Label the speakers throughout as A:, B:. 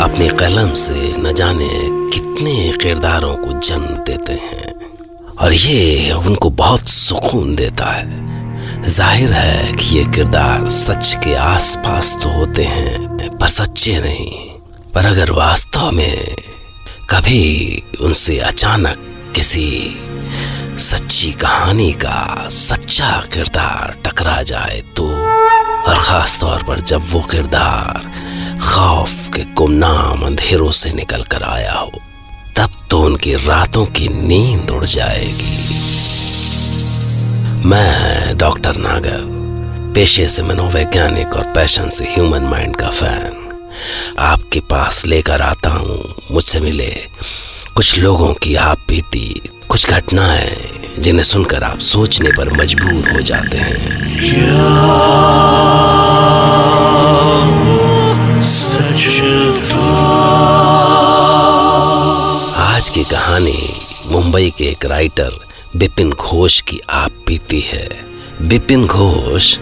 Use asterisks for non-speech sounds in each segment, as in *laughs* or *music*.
A: अपनी कलम से न जाने कितने किरदारों को जन्म देते हैं। और ये उनको बहुत सुकून देता है। ज़ाहिर है कि ये किरदार सच के आसपास तो होते हैं, पर सच्चे नहीं। पर अगर वास्तव में कभी उनसे अचानक किसी सच्ची कहानी का सच्चा किरदार टकरा जाए तो और खास तौर पर जब वो किरदार खौफ के गुमनाम अंधेरों से निकल कर आया हो, तब तो उनकी रातों की नींद उड़ जाएगी। मैं, डॉक्टर नागर, पेशे से मनोवैज्ञानिक और पैशन से ह्यूमन माइंड का फ़ैन। आपके पास लेकर आता हूँ, मुझसे मिले कुछ लोगों की आप बीती कुछ घटनाएँ, जिन्हें सुनकर आप सोचने पर मजबूर हो जाते हैं। आज की कहानी मुंबई के एक राइटर बिपिन घोष की आप बीती है। बिपिन घोष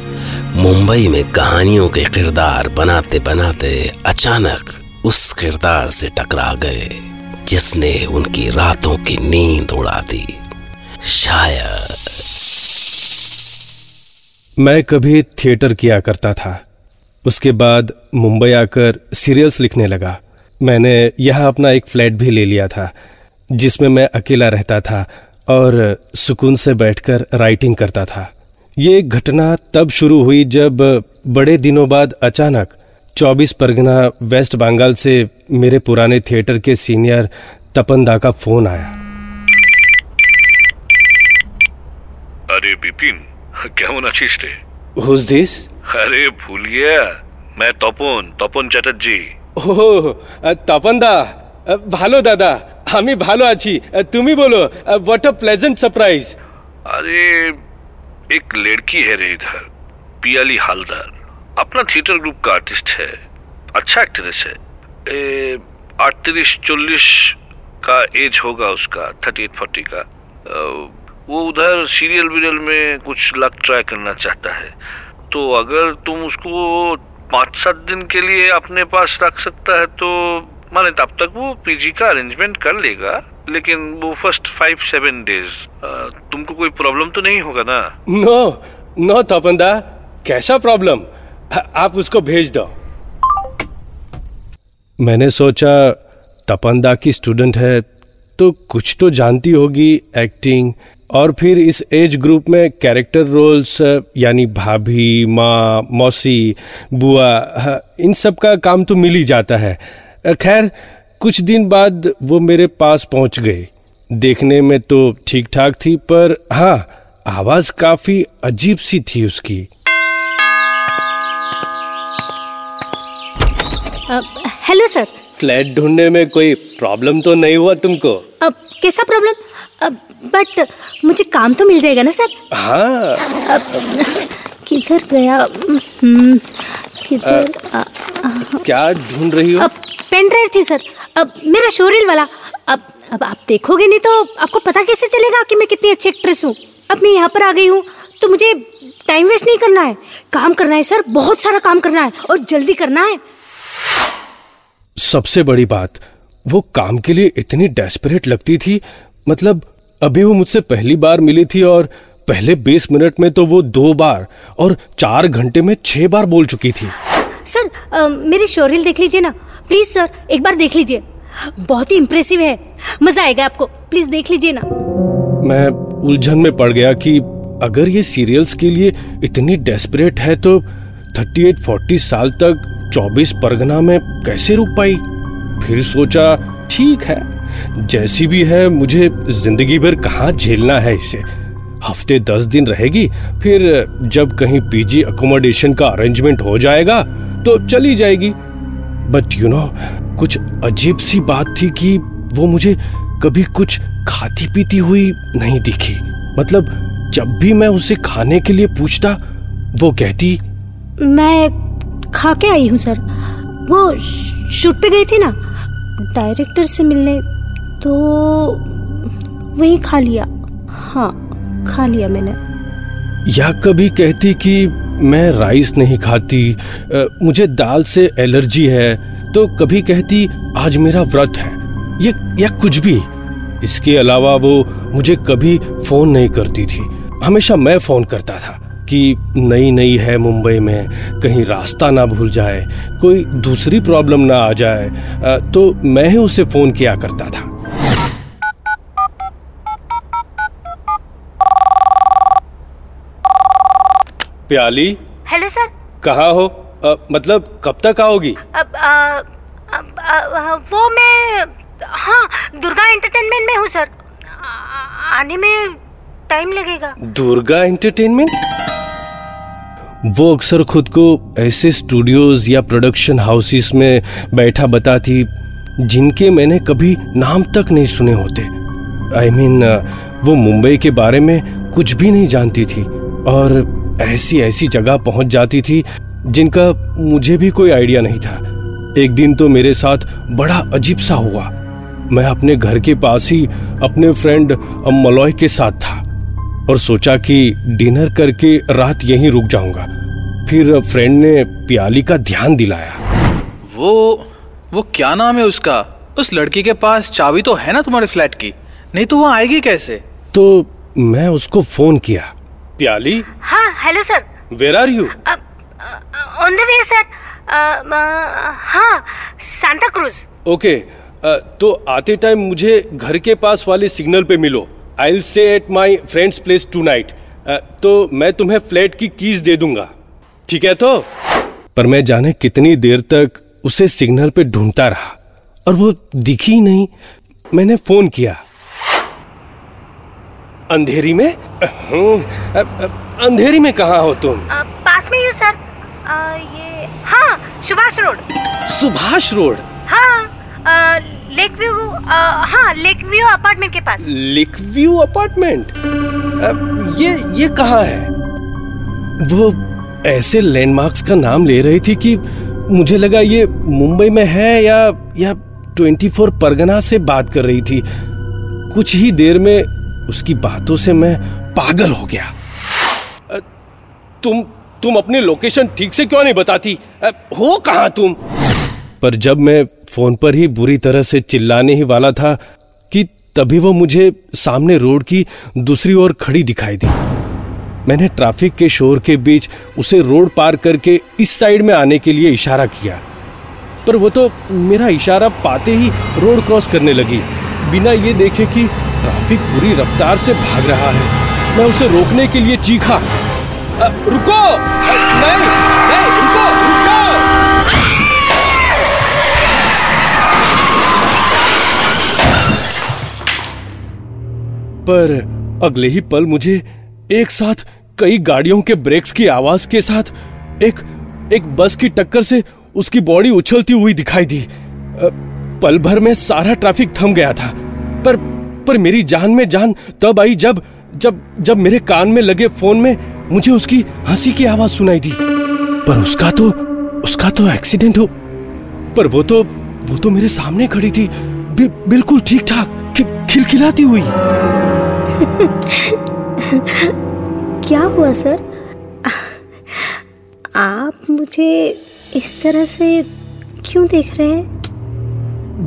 A: मुंबई में कहानियों के किरदार बनाते बनाते अचानक उस किरदार से टकरा गए जिसने उनकी रातों की नींद उड़ा दी। शायद
B: मैं कभी थिएटर किया करता था। उसके बाद मुंबई आकर सीरियल्स लिखने लगा मैंने यहाँ अपना एक फ्लैट भी ले लिया था जिसमें मैं अकेला रहता था और सुकून से बैठकर राइटिंग करता था ये घटना तब शुरू हुई जब बड़े दिनों बाद अचानक 24 परगना वेस्ट बंगाल से मेरे पुराने थिएटर के सीनियर तपन दा का फोन आया
C: अरे बिपिन কেমন আছিস রে
B: हुज दिस
C: আরে ভুল গিয়া मैं তপন তপন চ্যাটার্জি
B: ও তপন দা ভালো দাদা আমি ভালো আছি তুমি বলো হোয়াট আ প্লেজেন্ট সারপ্রাইজ
C: अरे एक लड़की है रे इधर पियाली हालदार अपना थिएटर ग्रुप का आर्टिस्ट है अच्छा एक्ट्रेस है अड़तीस चौलीस का एज होगा उसका थर्टी एट फोर्टी का अ, वो उधर सीरियल विरियल में कुछ लक ट्राई करना चाहता है। तो अगर तुम उसको पाँच सात दिन के लिए अपने पास रख सकता है तो माने तब तक वो पीजी का अरेंजमेंट कर लेगा, लेकिन वो फ़र्स्ट फाइव सेवन डेज़ तुमको कोई प्रॉब्लम तो नहीं होगा ना?
B: नो नो तपनदा कैसा प्रॉब्लम आप उसको भेज दो। मैंने सोचा तपनदा की स्टूडेंट है तो कुछ तो जानती होगी एक्टिंग और फिर इस एज ग्रुप में कैरेक्टर रोल्स यानी भाभी, माँ, मौसी, बुआ इन सब का काम तो मिल ही जाता है। खैर, कुछ दिन बाद वो मेरे पास पहुँच गए। देखने में तो ठीक ठाक थी, पर हाँ आवाज़ काफ़ी अजीब सी थी उसकी।
D: हेलो सर
B: फ्लैट ढूँढने में कोई प्रॉब्लम तो नहीं हुआ तुमको?
D: अब कैसा प्रॉब्लम? अब बट मुझे काम तो मिल जाएगा ना सर?
B: हाँ।
D: किधर गया? हम्म, किधर?
B: क्या ढूंढ रही हो?
D: अब पेन ड्राइव थी सर। अब मेरा शोरील वाला। अब अब आप देखोगे नहीं तो आपको पता कैसे चलेगा कि मैं कितनी अच्छी एक्ट्रेस हूँ। अब मैं यहाँ पर आ गई हूँ तो मुझे टाइम वेस्ट नहीं करना है। काम करना है सर। बहुत सारा काम करना है और जल्दी करना है।
B: सबसे बड़ी बात वो काम के लिए इतनी डेस्परेट लगती थी। मतलब अभी वो मुझसे पहली बार मिली थी और पहले 20 मिनट में तो वो दो बार और चार घंटे में छह बार बोल चुकी थी।
D: सर अ, मेरी शोरील देख लीजिए ना। प्लीज़ सर एक बार देख लीजिए। बहुत ही इम्प्रेसिव है। मज़ा आएगा आपको। प्लीज़ देख लीजिए ना।
B: मैं उलझन में पड़ गया कि अगर ये सीरियल्स के लिए इतनी डेस्परेट है तो 38 40 साल तक 24 परगना में कैसे रुक पाई? फिर सोचा, ठीक है, जैसी भी है, मुझे ज़िंदगी भर कहाँ झेलना है इसे? हफ़्ते दस दिन रहेगी, फिर जब कहीं पीजी अकोमोडेशन का अरेंजमेंट हो जाएगा तो चली जाएगी। बट यू नो कुछ अजीब सी बात थी कि वो मुझे कभी कुछ खाती पीती हुई नहीं दिखी। मतलब जब भी मैं उसे खाने के लिए पूछता, वो कहती,
D: मैं खा के आई हूँ, सर। वो शूट पे गई थी ना, डायरेक्टर से मिलने तो वही खा लिया। हाँ खा लिया मैंने।
B: या कभी कहती कि मैं राइस नहीं खाती मुझे दाल से एलर्जी है तो कभी कहती, आज मेरा व्रत है। ये, या कुछ भी। इसके अलावा वो मुझे कभी फ़ोन नहीं करती थी। हमेशा मैं फ़ोन करता था। कि नई नई है मुंबई में कहीं रास्ता ना भूल जाए कोई दूसरी प्रॉब्लम ना आ जाए तो मैं ही उसे फ़ोन किया करता था। प्याली?
D: हेलो सर
B: कहाँ हो? अ, मतलब कब तक आओगी?
D: अब आ, अब आ, आ, वो मैं हाँ दुर्गा एंटरटेनमेंट में हूँ सर आ, आने में टाइम लगेगा।
B: दुर्गा एंटरटेनमेंट वो अक्सर खुद को ऐसे स्टूडियोज या प्रोडक्शन हाउसेस में बैठा बताती जिनके मैंने कभी नाम तक नहीं सुने होते। आई I मीन mean, वो मुंबई के बारे में कुछ भी नहीं जानती थी और ऐसी ऐसी जगह पहुँच जाती थी जिनका मुझे भी कोई आइडिया नहीं था। एक दिन तो मेरे साथ बड़ा अजीब सा हुआ। मैं अपने घर के पास ही अपने फ्रेंड मलॉय के साथ था। और सोचा कि डिनर करके रात यहीं रुक जाऊँगा। फिर फ्रेंड ने प्याली का ध्यान दिलाया।
E: वो वो क्या नाम है उसका? उस लड़की के पास चाबी तो है ना तुम्हारे फ्लैट की? नहीं तो वो आएगी कैसे?
B: तो मैं उसको फ़ोन किया। प्याली?
D: हाँ hello sir
B: where are you
D: on the way sir हाँ सांता क्रूज
B: ओके तो आते टाइम मुझे घर के पास वाले सिग्नल पे मिलो। I stay at my friends place tonight तो मैं तुम्हें फ्लैट की कीज दे दूँगा। ठीक है तो? पर मैं जाने कितनी देर तक उसे सिग्नल पे ढूंढता रहा और वो दिखी नहीं। मैंने फ़ोन किया। अंधेरी में? हम्म, अंधेरी में कहाँ हो तुम?
D: पास में ही सर। आ, ये हाँ सुभाष रोड।
B: सुभाष रोड?
D: हाँ लेक व्यू हाँ लेक व्यू अपार्टमेंट के पास।
B: लिक व्यू अपार्टमेंट ये ये कहाँ है? वो ऐसे लैंडमार्क्स का नाम ले रही थी कि मुझे लगा ये मुंबई में है या या 24 परगना से बात कर रही थी। कुछ ही देर में उसकी बातों से मैं पागल हो गया। तुम तुम अपनी लोकेशन ठीक से क्यों नहीं बताती? हो कहाँ तुम? पर जब मैं फ़ोन पर ही बुरी तरह से चिल्लाने ही वाला था कि तभी वो मुझे सामने रोड की दूसरी ओर खड़ी दिखाई दी। मैंने ट्रैफ़िक के शोर के बीच उसे रोड पार करके इस साइड में आने के लिए इशारा किया। पर वो तो मेरा इशारा पाते ही रोड क्रॉस करने लगी। बिना ये देखे कि ट्रैफ़िक पूरी रफ्तार से भाग रहा है मैं उसे रोकने के लिए चीखा "अ, रुको! अ, नहीं! पर अगले ही पल मुझे एक साथ कई गाड़ियों के ब्रेक्स की आवाज़ के साथ एक एक बस की टक्कर से उसकी बॉडी उछलती हुई दिखाई दी। पल भर में सारा ट्रैफ़िक थम गया था। पर पर मेरी जान में जान तब आई जब जब जब मेरे कान में लगे फ़ोन में मुझे उसकी हँसी की आवाज़ सुनाई दी। पर उसका तो उसका तो एक्सीडेंट हो पर वो तो वो तो मेरे सामने खड़ी थी। बि, बिल्कुल ठीक ठाक खिलखिलाती हुई।
D: क्या हुआ, सर? आप मुझे इस तरह से क्यों देख रहे हैं?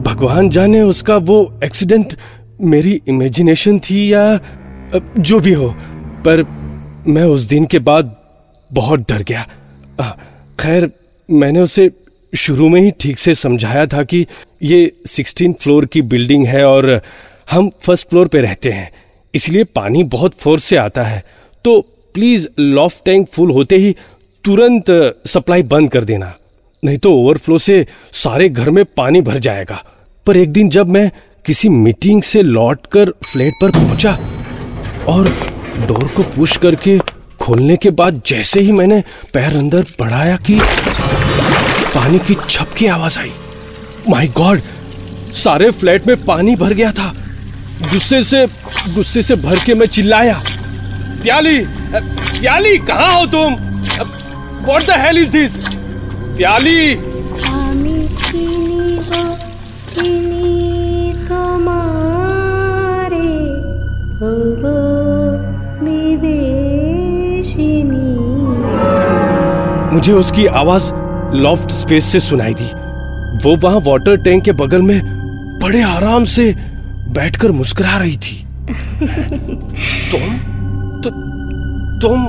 B: भगवान जाने उसका वो एक्सीडेंट मेरी इमेजिनेशन थी या जो भी हो, पर मैं उस दिन के बाद बहुत डर गया। खैर, मैंने उसे शुरू में ही ठीक से समझाया था कि ये सिक्सटीन फ्लोर की बिल्डिंग है और हम फ़र्स्ट फ्लोर पे रहते हैं। इसलिए पानी बहुत फोर्स से आता है। तो प्लीज़ लॉफ्ट टैंक फुल होते ही तुरंत सप्लाई बंद कर देना। नहीं तो ओवरफ्लो से सारे घर में पानी भर जाएगा। पर एक दिन जब मैं किसी मीटिंग से लौटकर फ्लैट पर पहुँचा और डोर को पुश करके खोलने के बाद जैसे ही मैंने पैर अंदर बढ़ाया कि पानी की छप की आवाज़ आई। माय गॉड सारे फ्लैट में पानी भर गया था। गुस्से से गुस्से से भर के मैं चिल्लाया। प्याली प्याली कहाँ हो तुम?
D: What the hell is this Pyali.
B: मुझे उसकी आवाज़ लॉफ्ट स्पेस से सुनाई दी। वो वहाँ वाटर टैंक के बगल में बड़े आराम से। बैठकर मुस्कुरा रही थी। तुम? तु, तुम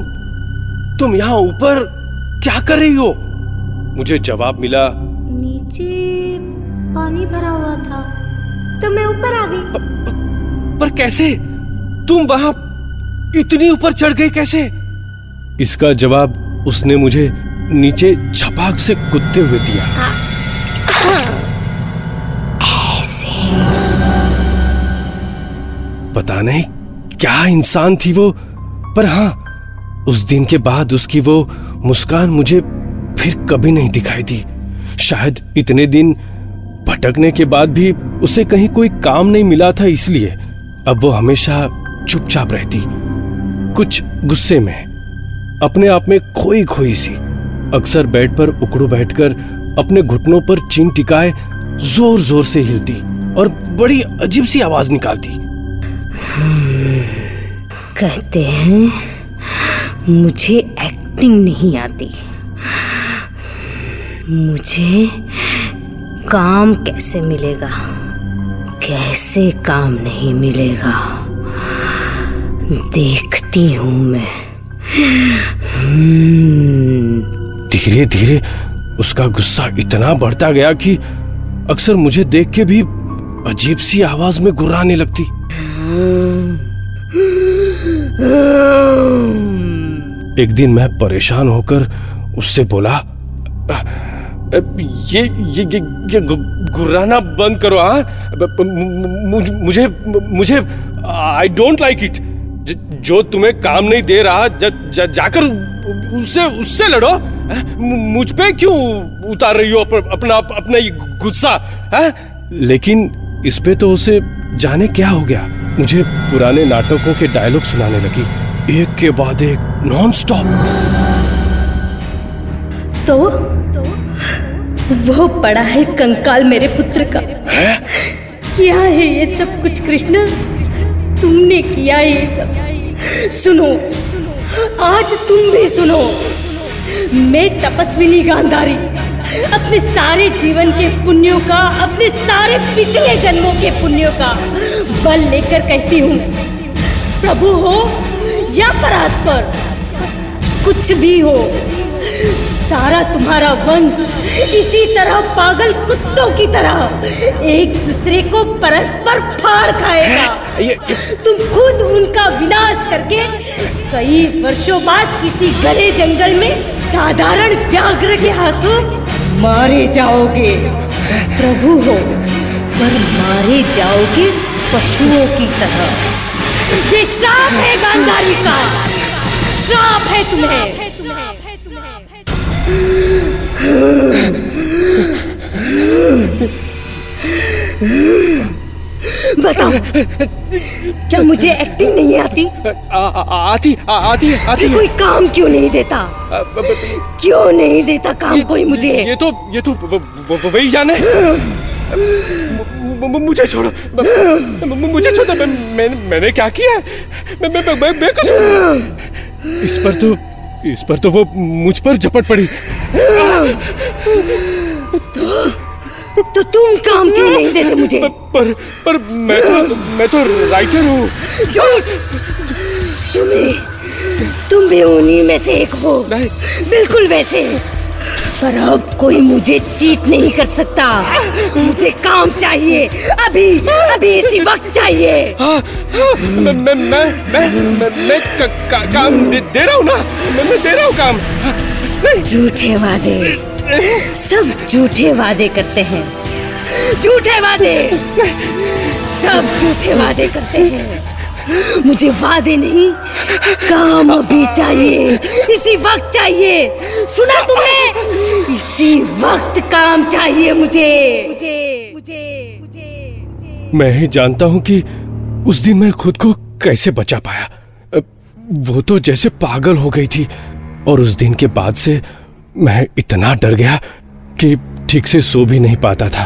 B: तुम यहाँ ऊपर क्या कर रही हो? मुझे जवाब मिला।
D: नीचे पानी भरा हुआ था तो मैं ऊपर आ गई।
B: पर कैसे? तुम वहाँ इतनी ऊपर चढ़ गई कैसे? इसका जवाब उसने मुझे नीचे छपाक से कूदते हुए दिया। पता नहीं क्या इंसान थी वो। पर हाँ उस दिन के बाद उसकी वो मुस्कान मुझे फिर कभी नहीं दिखाई दी। शायद इतने दिन भटकने के बाद भी उसे कहीं कोई काम नहीं मिला था इसलिए अब वो हमेशा चुपचाप रहती। कुछ गुस्से में, अपने आप में खोई खोई सी, अक्सर बेड पर उकड़ू बैठकर अपने घुटनों पर चीन टिकाए, ज़ोर ज़ोर से हिलती और बड़ी अजीब सी आवाज़ निकालती।
D: कहते हैं मुझे एक्टिंग नहीं आती। मुझे काम कैसे मिलेगा? कैसे काम नहीं मिलेगा? देखती हूँ मैं।
B: धीरे धीरे उसका गुस्सा इतना बढ़ता गया कि अक्सर मुझे देख के भी अजीब सी आवाज़ में गुर्राने लगती। एक दिन मैं परेशान होकर उससे बोला "अ, अ, ये ये ये, ये गुर्राना बंद करो हाँ मुझे मुझे आई डोंट लाइक इट जो तुम्हें काम नहीं दे रहा ज, ज, जाकर उससे उससे लड़ो हाँ? मुझ पे क्यों उतार रही हो अप, अपना अपना ये गुस्सा हाँ? लेकिन इस पे तो उसे जाने क्या हो गया मुझे पुराने नाटकों के डायलॉग सुनाने लगी। एक के बाद एक नॉन स्टॉप
D: तो? वो पड़ा है कंकाल मेरे पुत्र का। क्या है ये सब कुछ कृष्णा? तुमने किया ये सब। सुनो आज तुम भी सुनो। मैं तपस्विनी गांधारी। अपने सारे जीवन के पुण्यों का अपने सारे पिछले जन्मों के पुण्यों का बल लेकर कहती हूँ प्रभु हो या परात्पर कुछ भी हो सारा तुम्हारा वंश इसी तरह पागल कुत्तों की तरह एक दूसरे को परस्पर फाड़ खाएगा। *laughs*
B: ये, ये
D: तुम खुद उनका विनाश करके कई वर्षों बाद किसी गले जंगल में साधारण व्याघ्र के हाथों मारे जाओगे। प्रभु हो, पर मारे जाओगे पशुओं की तरह। ये श्राप है गांधारी का। श्राप है तुम्हें। *laughs* बताओ। क्या मुझे एक्टिंग नहीं आती?
B: आ, आ, आती आ, आती आती
D: कोई काम क्यों नहीं देता? क्यों नहीं देता काम कोई मुझे?
B: ये तो ये तो वही जाने। मुझे छोड़ो। मुझे छोड़ो। मैं, मैं, मैंने क्या किया? मैं मैं मैं, मैं इस पर तो इस पर तो वो मुझ पर झपट पड़ी।
D: तो तुम काम क्यों नहीं देते मुझे?
B: पर पर, पर मैं तो मैं तो राइटर हूँ।
D: झूठ! तुम ही तुम भी उन्हीं में से एक हो। बिल्कुल वैसे। पर अब कोई मुझे चीट नहीं कर सकता। मुझे काम चाहिए। अभी अभी इसी वक्त चाहिए।
B: हाँ, हाँ, मैं मैं मैं मैं मैं, मैं का, का, काम दे, दे रहा हूँ ना। मैं, मैं दे रहा हूँ काम। हाँ,
D: झूठे वादे। सब झूठे वादे करते हैं। झूठे वादे! सब झूठे वादे करते हैं। मुझे वादे नहीं, काम अभी चाहिए। इसी वक्त चाहिए। सुना तुमने? इसी वक्त काम चाहिए मुझे। मुझे मुझे मुझे
B: मैं ही जानता हूँ कि उस दिन मैं खुद को कैसे बचा पाया। वो तो जैसे पागल हो गई थी। और उस दिन के बाद से मैं इतना डर गया कि ठीक से सो भी नहीं पाता था।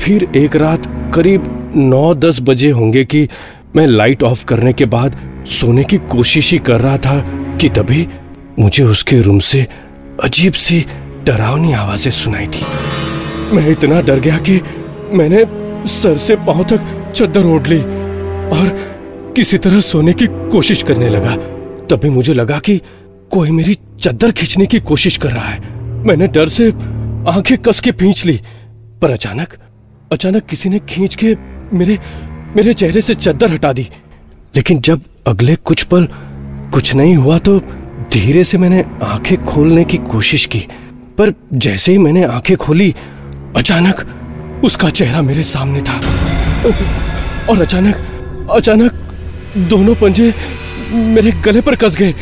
B: फिर एक रात करीब नौ दस बजे होंगे कि मैं लाइट ऑफ़ करने के बाद सोने की कोशिश ही कर रहा था कि तभी मुझे उसके रूम से अजीब सी डरावनी आवाज़ें सुनाई थी। मैं इतना डर गया कि मैंने सर से पाँव तक चद्दर ओढ़ ली और किसी तरह सोने की कोशिश करने लगा। तभी मुझे लगा कि कोई मेरी चद्दर खींचने की कोशिश कर रहा है। मैंने डर से आँखें कस के खींच ली, पर अचानक अचानक किसी ने खींच के मेरे मेरे चेहरे से चद्दर हटा दी। लेकिन जब अगले कुछ पल कुछ नहीं हुआ तो धीरे से मैंने आँखें खोलने की कोशिश की, पर जैसे ही मैंने आँखें खोली, अचानक उसका चेहरा मेरे सामने था। और अचानक अचानक दोनों पंजे मेरे गले पर कस गए।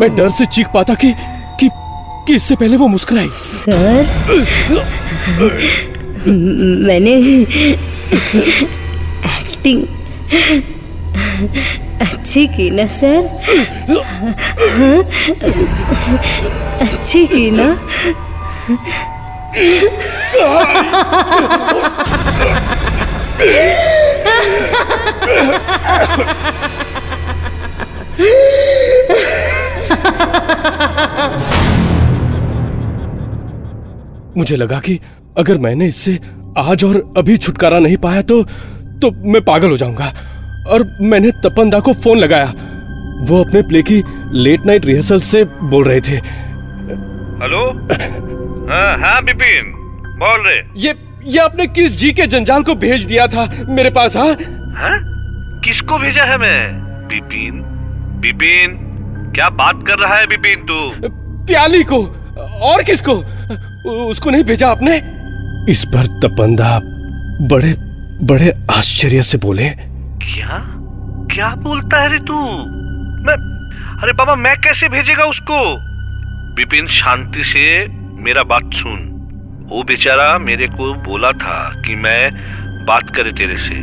B: मैं डर से चीख पाता कि कि कि इससे पहले वो मुस्कुराई।
D: सर? मैंने एक्टिंग अच्छी की ना, सर? हाँ? अच्छी की ना?
B: मुझे लगा कि अगर मैंने इससे आज और अभी छुटकारा नहीं पाया तो तो मैं पागल हो जाऊँगा। और मैंने तपनदा को फ़ोन लगाया। वो अपने प्ले की लेट नाइट रिहर्सल से बोल रहे थे।
C: हेलो? हाँ हाँ बिपिन। बोल रहे।
B: ये ये आपने किस जी के जंजाल को भेज दिया था मेरे पास हाँ?
C: हाँ? किसको भेजा है मैं? बिपिन बिपिन क्या बात कर रहा है बिपिन तू?
B: प्याली को और किसको? उसको नहीं भेजा आपने? इस पर तपंदा बड़े बड़े आश्चर्य से बोले।
C: क्या? क्या बोलता है रे तू? मैं अरे बाबा मैं कैसे भेजेगा उसको? बिपिन शांति से मेरा बात सुन। वो बेचारा मेरे को बोला था कि मैं बात करे तेरे से।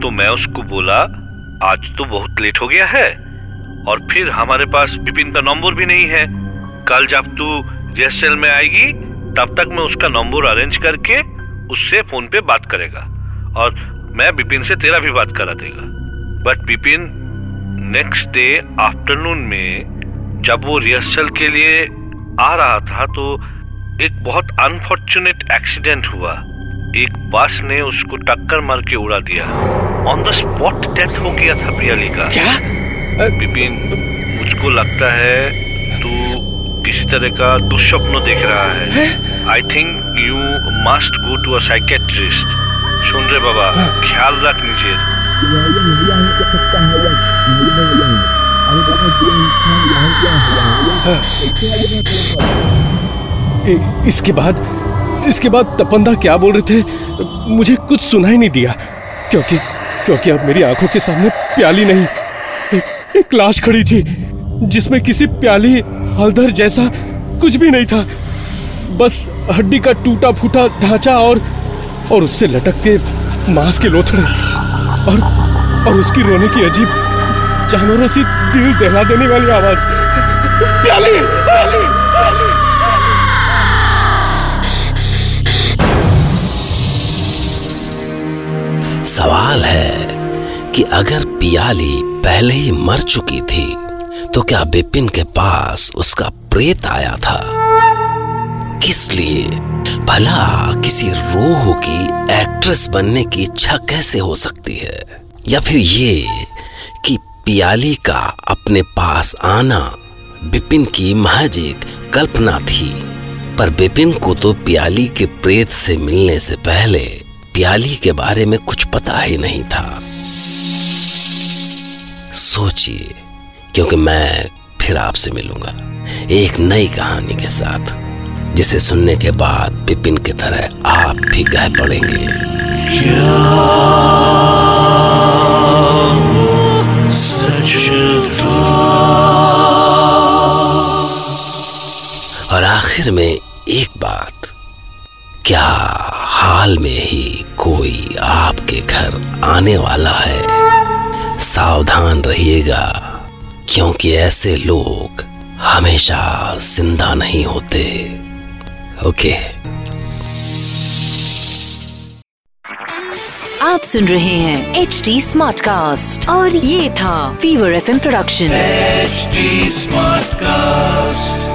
C: तो मैं उसको बोला, आज तो बहुत लेट हो गया है और फिर हमारे पास बिपिन का नंबर भी नहीं है। कल जब तू रिहर्सल में आएगी, तब तक मैं उसका नंबर अरेंज करके उससे फ़ोन पे बात करेगा और मैं बिपिन से तेरा भी बात करा देगा। But Bipin next day afternoon में जब वो रिहर्सल के लिए आ रहा था तो एक बहुत अनफॉर्चुनेट एक्सीडेंट हुआ। एक बस ने उसको टक्कर मार के उड़ा दिया। ऑन द स्पॉट डेथ हो गया था पियाली का।
B: क्या?
C: बिपिन मुझको लगता है तू किसी तरह का दुष्स्वप्न देख रहा है। I think you must go to a psychiatrist सुन रे बाबा ख्याल रख नीचे
B: इसके बाद इसके बाद तपंदा क्या बोल रहे थे? मुझे कुछ सुनाई नहीं दिया क्योंकि क्योंकि अब मेरी आँखों के सामने प्याली नहीं। एक, एक लाश खड़ी थी जिसमें किसी प्याली हलदर जैसा कुछ भी नहीं था। बस हड्डी का टूटा फूटा ढांचा और और उससे लटक के मांस के लोथड़े और और उसकी रोने की अजीब जानवरों से दिल दहला देने वाली आवाज़। प्याली प्याली!
A: सवाल है कि अगर पियाली पहले ही मर चुकी थी तो क्या बिपिन के पास उसका प्रेत आया था? किस लिए? भला किसी रोह की एक्ट्रेस बनने की इच्छा कैसे हो सकती है? या फिर ये कि पियाली का अपने पास आना बिपिन की महज एक कल्पना थी, पर बिपिन को तो पियाली के प्रेत से मिलने से पहले प्याली के बारे में कुछ पता ही नहीं था। सोचिए, क्योंकि मैं फिर आपसे मिलूँगा एक नई कहानी के साथ, जिसे सुनने के बाद बिपिन की तरह आप भी कह पड़ेंगे। और आखिर में एक बात, क्या हाल में ही कोई आपके घर आने वाला है। सावधान रहिएगा क्योंकि ऐसे लोग हमेशा ज़िंदा नहीं होते। ओके।
F: आप सुन रहे हैं एच डी स्मार्ट कास्ट और ये था fever FM production
G: H smart Smartcast.